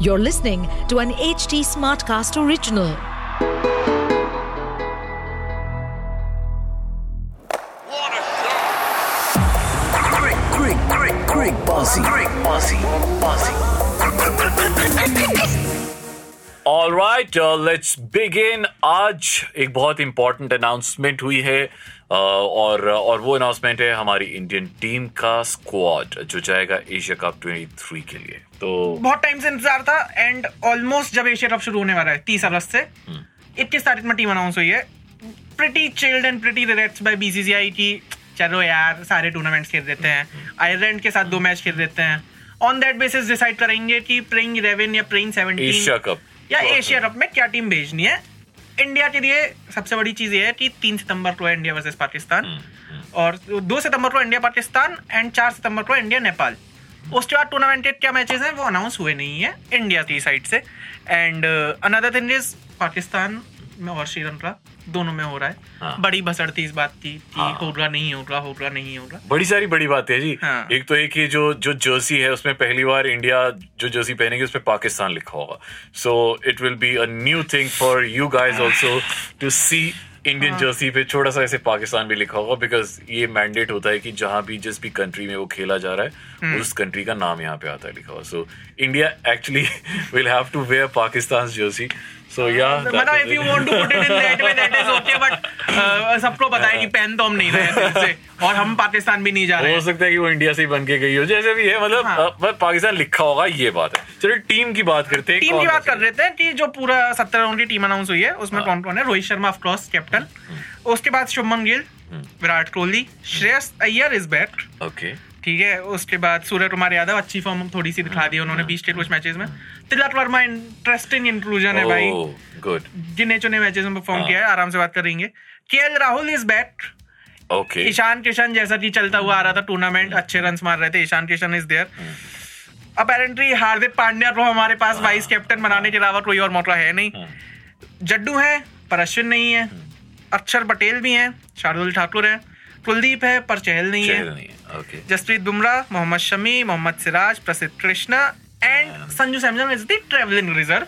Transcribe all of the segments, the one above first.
You're listening to an HT Smartcast original. What a shot! Great, great, great, great bossy. Great bossy. Bossy. All right let's begin आज एक बहुत important announcement हुई है uh, और और वो announcement है हमारी इंडियन टीम का स्क्वाड जो जाएगा एशिया कप 23 के लिए। तो बहुत टाइम से इंतज़ार था एंड ऑलमोस्ट जब एशिया कप शुरू होने वाला है तीस अगस्त से इक्कीस तारीख में टीम अनाउंस हुई है। Pretty chilled and pretty relax by BCCI की चलो यार सारे टूर्नामेंट्स खेल देते हैं। आयरलैंड के साथ दो मैच खेल देते हैं। ऑन दैट बेसिस डिसाइड करेंगे कि प्लेइंग इलेवन या प्लेइंग सेवनटीन एशिया कप या एशिया कप में क्या टीम भेजनी है। इंडिया के लिए सबसे बड़ी चीज़ ये है कि तीन सितंबर को है इंडिया वर्सेस पाकिस्तान और दो सितंबर को इंडिया पाकिस्तान एंड चार सितंबर को इंडिया नेपाल उसके बाद टूर्नामेंट के क्या मैचेस हैं वो अनाउंस हुए नहीं है इंडिया की साइड से। And another thing is Pakistan में और श्रीलंका दोनों में हो रहा है। हाँ। बड़ी बसड़ती इस बात की कि हाँ। हो रहा नहीं हो रहा हो रहा नहीं हो रहा। बड़ी सारी बड़ी बातें हैं जी। हाँ। एक तो एक ये जो जो जर्सी है उसमें पहली बार इंडिया जो जर्सी पहनेगी उसमें पाकिस्तान लिखा होगा। So it will be a new thing for you guys also to see Indian jersey पे। छोटा सा ऐसे पाकिस्तान भी लिखा होगा बिकॉज़ ये मैंडेट होता है कि जहाँ भी जिस भी कंट्री में वो खेला जा रहा है उस कंट्री का नाम यहाँ पे आता है लिखा हुआ। So India actually will have to wear Pakistan jersey so या मतलब if you want to put it in that way that is okay but uh, सबको पता है कि पेन तो हम नहीं रहे हैं से। और हम पाकिस्तान भी नहीं जा रहे हो सकता है कि वो इंडिया से ही बन के गई हो। जैसे भी है मतलब हाँ। पाकिस्तान लिखा होगा ये बात है। चलो टीम की बात करते हैं टीम की बात कर रहे थे कि जो पूरा सत्तर राउंड की टीम अनाउंस हुई है उसमें कौन कौन है? Rohit Sharma of course captain उसके बाद शुभमन गिल विराट कोहली श्रेयस अय्यर इज़ बैक सा? ओके ठीक है उसके बाद सूर्य कुमार यादव अच्छी फॉर्म थोड़ी सी दिखा दी उन्होंने बीस के कुछ मैचेस में। तिलक वर्मा इंटरेस्टिंग इंक्लूजन है भाई। गुड गिने चुने मैचेस में परफॉर्म हाँ। किया है आराम से बात करेंगे। K Rahul is back okay Ishan Kishan जैसा कि चलता हुआ आ रहा था टूर्नामेंट अच्छे रन मार रहे थे Ishan Kishan is there apparently Hardik Pandya को हमारे पास वाइस कैप्टन बनाने के अलावा कोई और मौका है नहीं। जड्डू है पर अश्विन नहीं है। अक्षर पटेल भी हैं शार्दुल ठाकुर है। कुलदीप है पर चहल नहीं है। Okay Jasprit Bumrah Mohammed Shami Mohammed Siraj Prasidh Krishna and Sanju Samson is the travelling reserve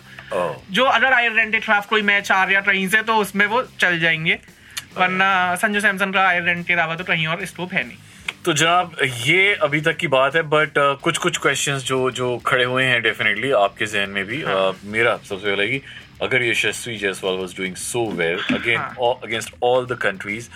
जो अगर आयरलैंड के खिलाफ कोई मैच आ रहा कहीं से तो उसमें वो चल जाएँगे। वरना संजू सैमसन का आयरलैंड के अलावा तो कहीं और स्कोप है नहीं। तो जनाब ये अभी तक की बात है बट uh, कुछ कुछ क्वेश्चंस जो जो खड़े हुए हैं डेफिनेटली आपके जहन में भी। हाँ। uh, मेरा सबसे पहले कि अगर Yashasvi Jaiswal was doing so well again. Against all the countries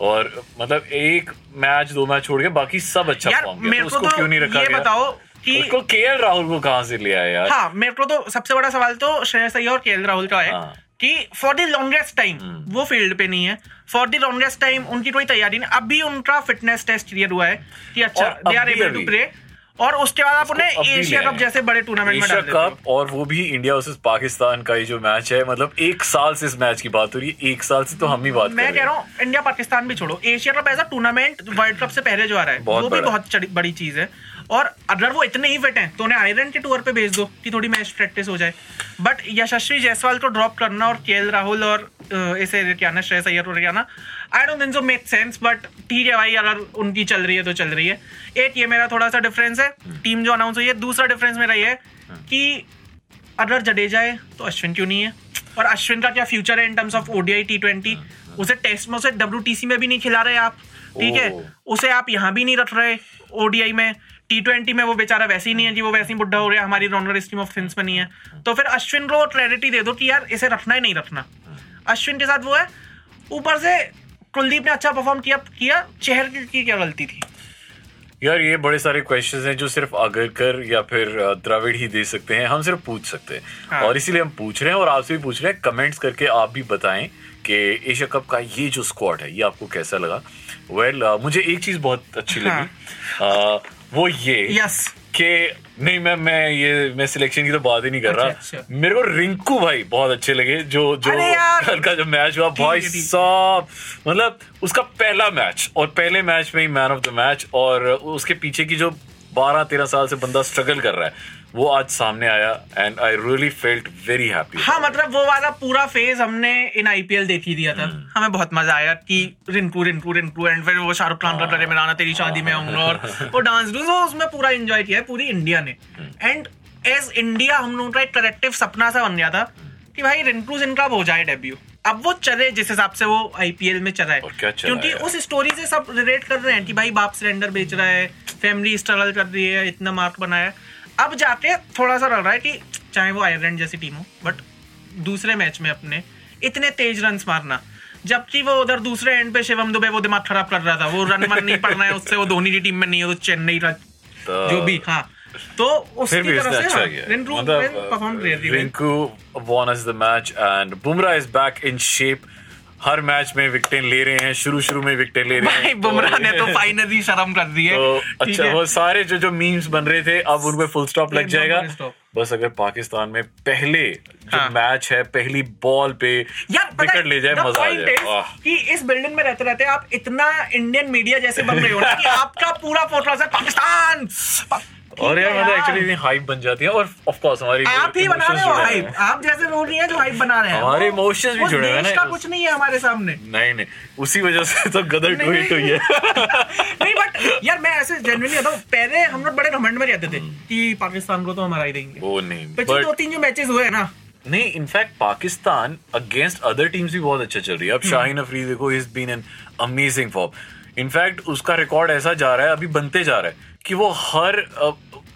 और मतलब एक मैच दो मैच छोड़ के बाकी सब अच्छा यार फॉर्म किया। मेरे तो उसको तो क्यों नहीं रखा ये गया? बताओ कि उसको केएल राहुल को कहाँ से ले आया यार? हाँ मेरे को तो सबसे बड़ा सवाल तो श्रेयस अय्यर और के राहुल का है हाँ। कि फॉर द लॉन्गेस्ट टाइम। वो फ़ील्ड पे नहीं है। फॉर द लॉन्गेस्ट टाइम उनकी कोई तैयारी नहीं। अभी उनका फिटनेस टेस्ट क्लियर हुआ है कि अच्छा they are able to play और उसके बाद आप उन्हें एशिया कप जैसे बड़े टूर्नामेंट में कप और वो भी इंडिया वर्सेस पाकिस्तान का ये जो मैच है मतलब एक साल से इस मैच की बात हो रही है एक साल से तो हम ही बात मैं कह रहा हूँ। इंडिया पाकिस्तान भी छोड़ो। Asia cup as a tournament world cup से पहले जो आ रहा है वो भी बहुत बड़ी चीज़ है। और अगर वो इतने ही फिट हैं तो उन्हें आयरलैंड के टूर पे भेज दो कि थोड़ी मैच प्रैक्टिस हो जाए। बट यशस्वी जायसवाल को ड्रॉप करना और के राहुल और इसे क्या ना श्रेयस अय्यर को क्या ना I don't think so make sense but ठीक है भाई अगर उनकी चल रही है तो चल रही है। एक ये मेरा थोड़ा सा डिफरेंस है टीम जो अनाउंस हुई है दूसरा डिफरेंस मेरा ये है कि अगर जडेजा है तो अश्विन क्यों नहीं है? और अश्विन का क्या फ्यूचर है in terms of ODI T twenty उसे टेस्ट में उसे डब्ल्यूटीसी में भी नहीं खिला रहे आप ठीक है? उसे आप यहाँ भी नहीं रख रहे ओडीआई में। टी ट्वेंटी में वो बेचारा वैसे ही नहीं है कि वो वैसे ही बुढ़ा हो गया हमारी रॉनर स्ट्रीम ऑफ़ थिंग्स में नहीं है। तो फिर अश्विन को क्रेडिटी दे दो कि यार इसे रखना ही नहीं रखना। अश्विन के साथ वो है ऊपर से कुलदीप ने अच्छा परफॉर्म किया किया चेहर की, क्या गलती थी यार ये बड़े सारे क्वेश्चंस हैं जो सिर्फ़ आगरकर या फिर द्रविड़ ही दे सकते हैं हम सिर्फ़ पूछ सकते हैं हाँ। और इसीलिए हम पूछ रहे हैं और आपसे भी पूछ रहे हैं कमेंट्स करके आप भी बताएँ कि एशिया कप का ये जो स्क्वाड है ये आपको कैसा लगा वेल well, मुझे एक चीज़ बहुत अच्छी हाँ। लगी। अ, वो ये यस कि नहीं मैं मैं ये मैं सिलेक्शन की तो बात ही नहीं कर रहा। अच्छा, अच्छा। मेरे को रिंकू भाई बहुत अच्छे लगे जो जो का जो मैच हुआ भाई सब साहब मतलब उसका पहला मैच और पहले मैच में ही मैन ऑफ़ द मैच और उसके पीछे की जो 12 13 साल से बंदा स्ट्रगल कर रहा है। वो आज सामने आया and I really felt very happy हाँ मतलब वो वाला पूरा फ़ेज़ हमने इन आईपीएल देख ही दिया था। हम्म। हमें बहुत मज़ा आया कि रिंकू रिंकू रिंकू एंड फिर वो शाहरुख खान का करे मिलाना तेरी शादी में आऊँगा और वो डांस डूस वो उसमें पूरा एंजॉय किया है पूरी इंडिया ने। एंड एज इंडिया हम लोगों का एक कलेक्टिव सपना सा बन गया था कि भाई रिंकू जिनका हो जाए डेब्यू अब वो चले जिस हिसाब से वो आईपीएल में चला है। क्योंकि उस स्टोरी से सब रिलेट कर रहे हैं कि भाई बाप सिलेंडर बेच रहा है फैमिली स्ट्रगल कर रही है इतना मार्क बनाया। अब जाके थोड़ा सा लग रहा है कि चाहे वो आयरलैंड जैसी टीम हो बट दूसरे मैच में अपने इतने तेज रन मारना। जबकि वो उधर दूसरे एंड पे शिवम दुबे वो दिमाग खराब कर रहा था। वो रन मन नहीं पड़ना है उससे वो धोनी की टीम में नहीं है तो चेन्नई का तो- जो भी हाँ। तो उसकी तरफ़ से अच्छा हाँ, रिंकू मतलब perform really well Rinku won us the match and Bumrah is back in shape her match में विकेटें ले रहे हैं शुरू शुरू में विकेटें ले रहे भाई हैं बुमराह ने तो फाइनली शर्म कर दी है। तो अच्छा वो सारे जो जो मीम्स बन रहे थे अब उनपे फुल स्टॉप लग जाएगा। बस अगर पाकिस्तान में पहले जो हाँ। मैच है पहली बॉल पे विकेट ले जाए मज़ा आ जाए। कि इस बिल्डिंग में रहते रहते आप इतना इंडियन मीडिया जैसे बन रहे हो ना कि आपका पूरा फ़ोटो पाकिस्तान। पा- और यार मतलब एक्चुअली इतनी हाइप बन जाती है और ऑफ़ कोर्स हमारी आप ही बना रहे हो हाइप आप जैसे लोग नहीं है जो हाइप बना रहे हैं। हमारे emotions भी जुड़े हुए हैं ना। कुछ नहीं है हमारे सामने। नहीं नहीं। उसी वजह से तो गदर नहीं, टू हिट हुई है। नहीं बट यार मैं ऐसे जेन्युइनली बताऊँ पहले हम लोग बड़े घमंड में रहते थे कि पाकिस्तान को तो हम हरा ही देंगे। वो नहीं पिछले दो तीन जो मैचेस हुए हैं ना। नहीं in fact Pakistan against other teams भी बहुत अच्छा चल रही है। अब शाहीन अफरीदी देखो is been an amazing form in fact उसका रिकॉर्ड ऐसा जा रहा है अभी बनते जा रहा है कि वो हर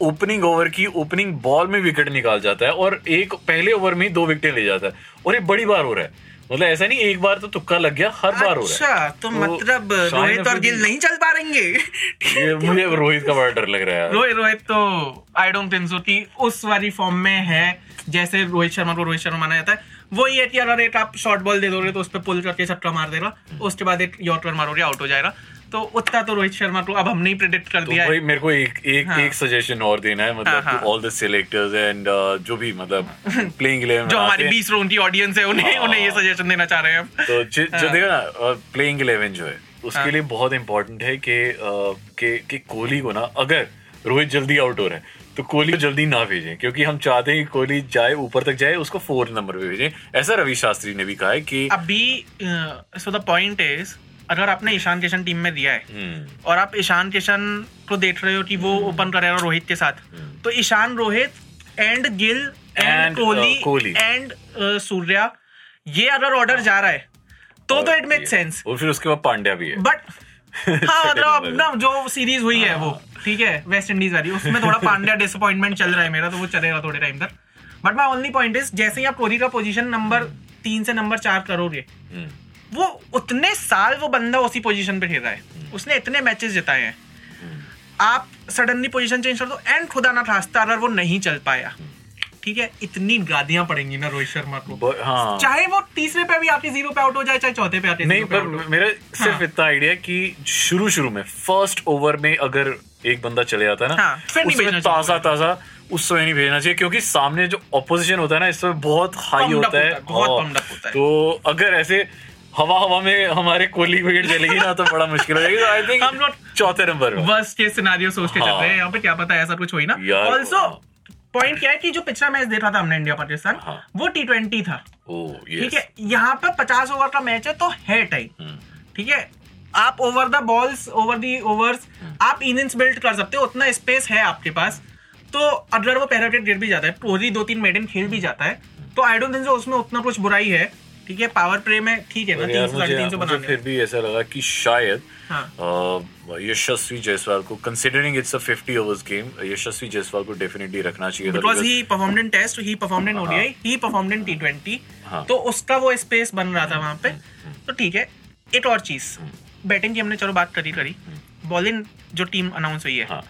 ओपनिंग ओवर की ओपनिंग बॉल में विकेट निकाल जाता है और एक पहले ओवर में दो विकेटें ले जाता है। और ये बड़ी बार हो रहा है। मतलब ऐसा नहीं एक बार तो तुक्का लग गया हर बार हो रहा अच्छा है तो मतलब रोहित और गिल नहीं चल पा रहेंगे मुझे रोहित का बड़ा डर लग रहा है रोहित रोहित तो आई डोंट थिंक सो कि उस वाली फॉर्म में है जैसे रोहित शर्मा को रोहित शर्मा माना जाता है। वही है कि अगर एक आप शॉर्ट बॉल दे दोगे तो उस पर पुल करके छक्का मार देगा उसके बाद एक यॉर्कर मारोगे आउट हो जाएगा। तो उतना तो रोहित शर्मा को अब हमने ही प्रिडिक्ट कर तो दिया भाई है मेरे को एक एक हाँ। एक सजेशन और देना है मतलब हाँ, हाँ। ऑल द सिलेक्टर्स एंड जो भी मतलब प्लेइंग इलेवन जो हमारी बीस रोन की ऑडियंस है उन्हें उन्हें ये सजेशन देना चाह रहे हैं तो जो जो हाँ। देखो ना प्लेइंग इलेवन जो है उसके हाँ। लिए बहुत इंपॉर्टेंट है कि कि कि कोहली को ना अगर रोहित जल्दी आउट हो रहा है तो कोहली को जल्दी ना भेजें क्योंकि हम चाहते हैं कि कोहली जाए ऊपर तक जाए उसको फोर्थ नंबर पे भेजें ऐसा रवि शास्त्री ने भी कहा है कि अभी सो द पॉइंट इज़ अगर आपने ईशान किशन टीम में दिया है हम्म, और आप ईशान किशन को देख रहे हो कि वो ओपन कर रहे करेगा रोहित के साथ तो Ishan Rohit and Gill and uh, Kohli. And Surya ये अगर ऑर्डर जा रहा है तो तो इट मेक सेंस और फिर उसके बाद पांड्या भी है। बट हाँ मतलब अब ना जो सीरीज़ हुई है वो ठीक है वेस्ट इंडीज वाली उसमें थोड़ा पांड्या डिसअपॉइंटमेंट चल रहा है मेरा तो वो चलेगा थोड़े टाइम तक। But my only point is जैसे ही आप कोहली का पोजीशन नंबर तीन से नंबर चार करोगे हम्म, वो उतने साल वो बंदा उसी पोजीशन पे खेल रहा है। उसने इतने मैचेस जिताए हैं। आप सडनली पोजीशन चेंज कर दो एंड खुदा ना खास्ता अगर वो नहीं चल पाया। ठीक है? इतनी गादियाँ पड़ेंगी ना रोहित शर्मा को। हाँ। चाहे वो तीसरे पे भी आके ज़ीरो पे आउट हो जाए चाहे चौथे पे आके नहीं पर out हो। सिर्फ़ हाँ। इतना आइडिया कि शुरू शुरू में फ़र्स्ट ओवर में अगर एक बंदा चले जाता है ना हाँ, फिर उसमें ताज़ा ताज़ा उस समय नहीं भेजना चाहिए क्योंकि सामने जो ऑपोजिशन होता है ना इस समय बहुत हाई होता है। बहुत up होता है। तो अगर ऐसे हवा हवा में हमारे कोहली विकेट चलेगी ना तो बड़ा मुश्किल हो जाएगी। तो आई थिंक हम लोग चौथे नंबर वर्स्ट केस सिनेरियो सोच के चल हाँ। रहे हैं। यहाँ पे क्या पता ऐसा कुछ हो ही ना। यार, ऑल्सो हाँ। पॉइंट क्या है कि जो पिछला मैच देखा था हमने इंडिया पाकिस्तान हाँ। वो टी ट्वेंटी था। ठीक है यहाँ पे पचास ओवर का मैच है तो है टाइम ठीक है आप over the balls over the overs आप इनिंग्स बिल्ड कर सकते हो उतना स्पेस है आपके पास। तो अगर वो पहला विकेट गिर भी जाता है कोहली दो तीन मेडन खेल भी जाता है तो आई डोंट थिंक उसमें उतना कुछ बुराई है। ठीक है पावर प्ले में ठीक है ना तीन सौ साढ़े तीन सौ बनाने फिर भी ऐसा लगा कि शायद हाँ। यशस्वी जायसवाल को considering it's a 50 overs game Yashasvi Jaiswal को डेफिनेटली रखना चाहिए बिकॉज़ ही परफॉर्med इन टेस्ट ही परफॉर्med इन ओडीआई ही। परफॉर्med इन टी ट्वेंटी। तो उसका वो स्पेस बन रहा था वहाँ पे। तो ठीक है एक और चीज़। बैटिंग की हमने चलो बात करी करी। बॉलिंग जो टीम अनाउंस हुई है। हाँ।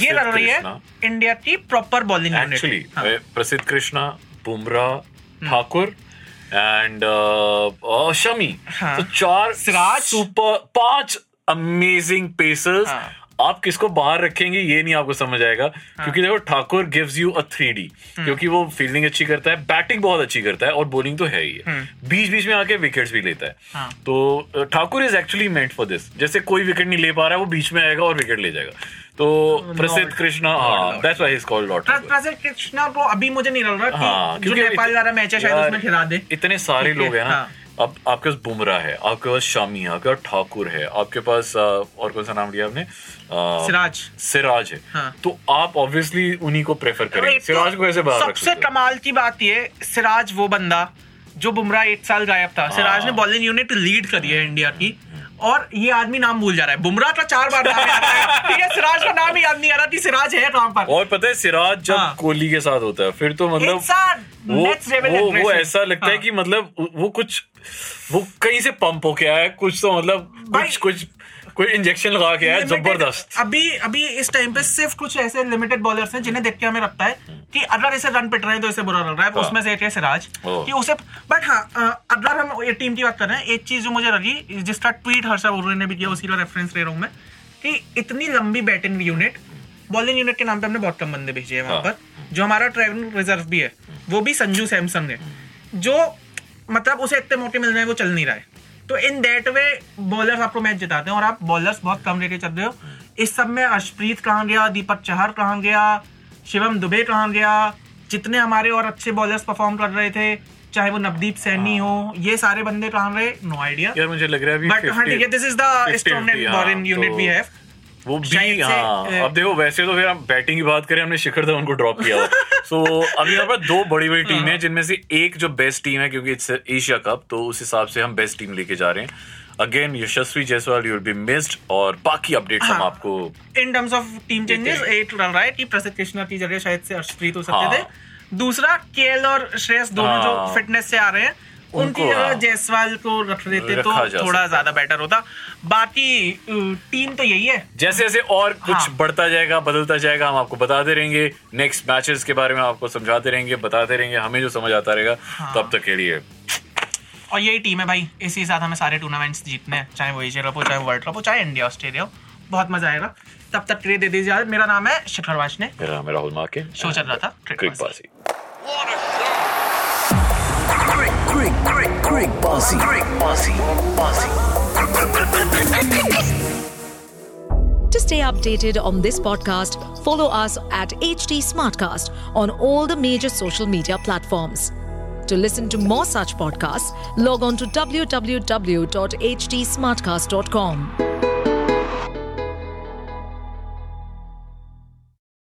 ये लग रही है इंडिया की proper bowling actually Prasidh Krishna Bumrah Thakur and Shami हाँ। तो चार सिराज। सुपर पाँच अमेजिंग पेसर्स हाँ। आप किसको बाहर रखेंगे ये नहीं आपको समझ आएगा हाँ. क्योंकि देखो Thakur gives you a three D. क्योंकि वो फील्डिंग अच्छी करता है बैटिंग बहुत अच्छी करता है और बॉलिंग तो है ही है हम्म। बीच बीच में आके विकेट्स भी लेता है हाँ। तो Thakur is actually meant for this जैसे कोई विकेट नहीं ले पा रहा है वो बीच में आएगा और विकेट ले जाएगा तो प्रसिद्ध. कृष्णा हाँ that's why he is called lord Prasidh Krishna को अभी मुझे नहीं लग रहा हाँ कि जो क्योंकि नेपाल वाला मैच है शायद उसमें खिला दे इतने सारे है, लोग हैं ना हाँ। अब आपके पास बुमराह है आपके पास शामी है आपके पास ठाकुर है आपके पास और कौन सा नाम लिया आपने? सिराज। सिराज है। हाँ। तो आप ऑब्वियसली उन्हीं को प्रेफर करेंगे। तो सिराज को ऐसे बाहर सबसे कमाल की बात ये सिराज वो बंदा जो बुमराह एक साल गायब था। सिराज ने बॉलिंग यूनिट लीड करी है इंडिया की। और ये आदमी नाम भूल जा रहा है बुमराह का चार बार नाम याद है ठीक है सिराज का नाम ही याद नहीं आ रहा कि सिराज है कहाँ पर और पता है सिराज जब हाँ। कोहली के साथ होता है फिर तो मतलब वो वो वो ऐसा लगता हाँ। है। कि मतलब वो कुछ वो कहीं से पंप होके आया है कुछ तो मतलब कुछ कुछ कोई इंजेक्शन लगा के आया ज़बरदस्त अभी अभी इस टाइम पे सिर्फ़ कुछ ऐसे लिमिटेड बॉलर्स हैं जिन्हें देख के हमें लगता है कि अगर इसे रन पिट रहे हैं तो इसे बुरा लग रहा है हाँ। उसमें से एक है सिराज। कि उसे बट हाँ अगर हम टीम की बात कर रहे हैं एक चीज़ जो मुझे लगी जिसका ट्वीट हर्षा उर्रे ने भी किया उसी का रेफरेंस ले रहा हूँ मैं कि इतनी लंबी बैटिंग यूनिट बॉलिंग यूनिट के नाम पे हमने बहुत कम बंदे भेजे हैं वहाँ हाँ। पर जो हमारा ट्रैवलिंग रिज़र्व भी है वो भी संजू सैमसंग है जो मतलब उसे इतने मौके मिल रहे हैं वो चल नहीं रहा है तो इन दैट वे बॉलर आपको मैच जिताते हैं और आप बॉलर बहुत कम लेके चल रहे हो। इस सब में अर्शप्रीत कहाँ गया दीपक चहर कहाँ गया शिवम दुबे कहाँ गया जितने हमारे और अच्छे बॉलर्स परफॉर्म कर रहे थे चाहे वो नवदीप सैनी हो। ये सारे बंदे कहाँ रहे? नो आइडिया यार मुझे लग रहा है अभी बट हाँ ठीक है दिस इज़ द 50, स्ट्रॉन्ग हाँ, बॉलिंग यूनिट वी हैव वो भी हाँ अब देखो वैसे तो फिर हम बैटिंग की बात करें हमने शिखर धवन को ड्रॉप किया सो अभी हमारे पास दो बड़ी बड़ी हाँ। टीमें हैं जिनमें से एक जो बेस्ट टीम है क्योंकि इट्स एशिया कप तो उस हिसाब से हम बेस्ट टीम लेके जा रहे हैं again Yashasvi Jaiswal you will be missed और बाकी अपडेट्स हम हाँ। आपको in terms of team changes. एक रन रहा है कि प्रसिद्ध कृष्णा की जगह शायद से अर्शप्रीत हो सकते हाँ। थे दूसरा केएल और श्रेयस दोनों जो हाँ। फिटनेस से आ रहे हैं उनकी जगह हाँ। जायसवाल को रख देते तो थोड़ा ज़्यादा बेटर होता। बाकी टीम तो यही है। जैसे जैसे और कुछ हाँ। बढ़ता जाएगा बदलता जाएगा हम आपको बताते रहेंगे। नेक्स्ट मैचेस के बारे में आपको समझाते रहेंगे बताते रहेंगे हमें जो समझ आता रहेगा हाँ। तब तक के लिए। और यही टीम है भाई। इसी साथ हमें सारे टूर्नामेंट्स जीतने हैं चाहे वो एशिया कप हो चाहे वर्ल्ड कप हो चाहे इंडिया ऑस्ट्रेलिया हो। बहुत मज़ा आएगा। तब तक के दे दीजिए। मेरा नाम है शिखर वाशने मेरा नाम है राहुल माके। शो चल रहा था great, great bossy, great bossy, bossy. To stay updated on this podcast, follow us at HT Smartcast on all the major social media platforms. To listen to more such podcasts, log on to www.htsmartcast.com.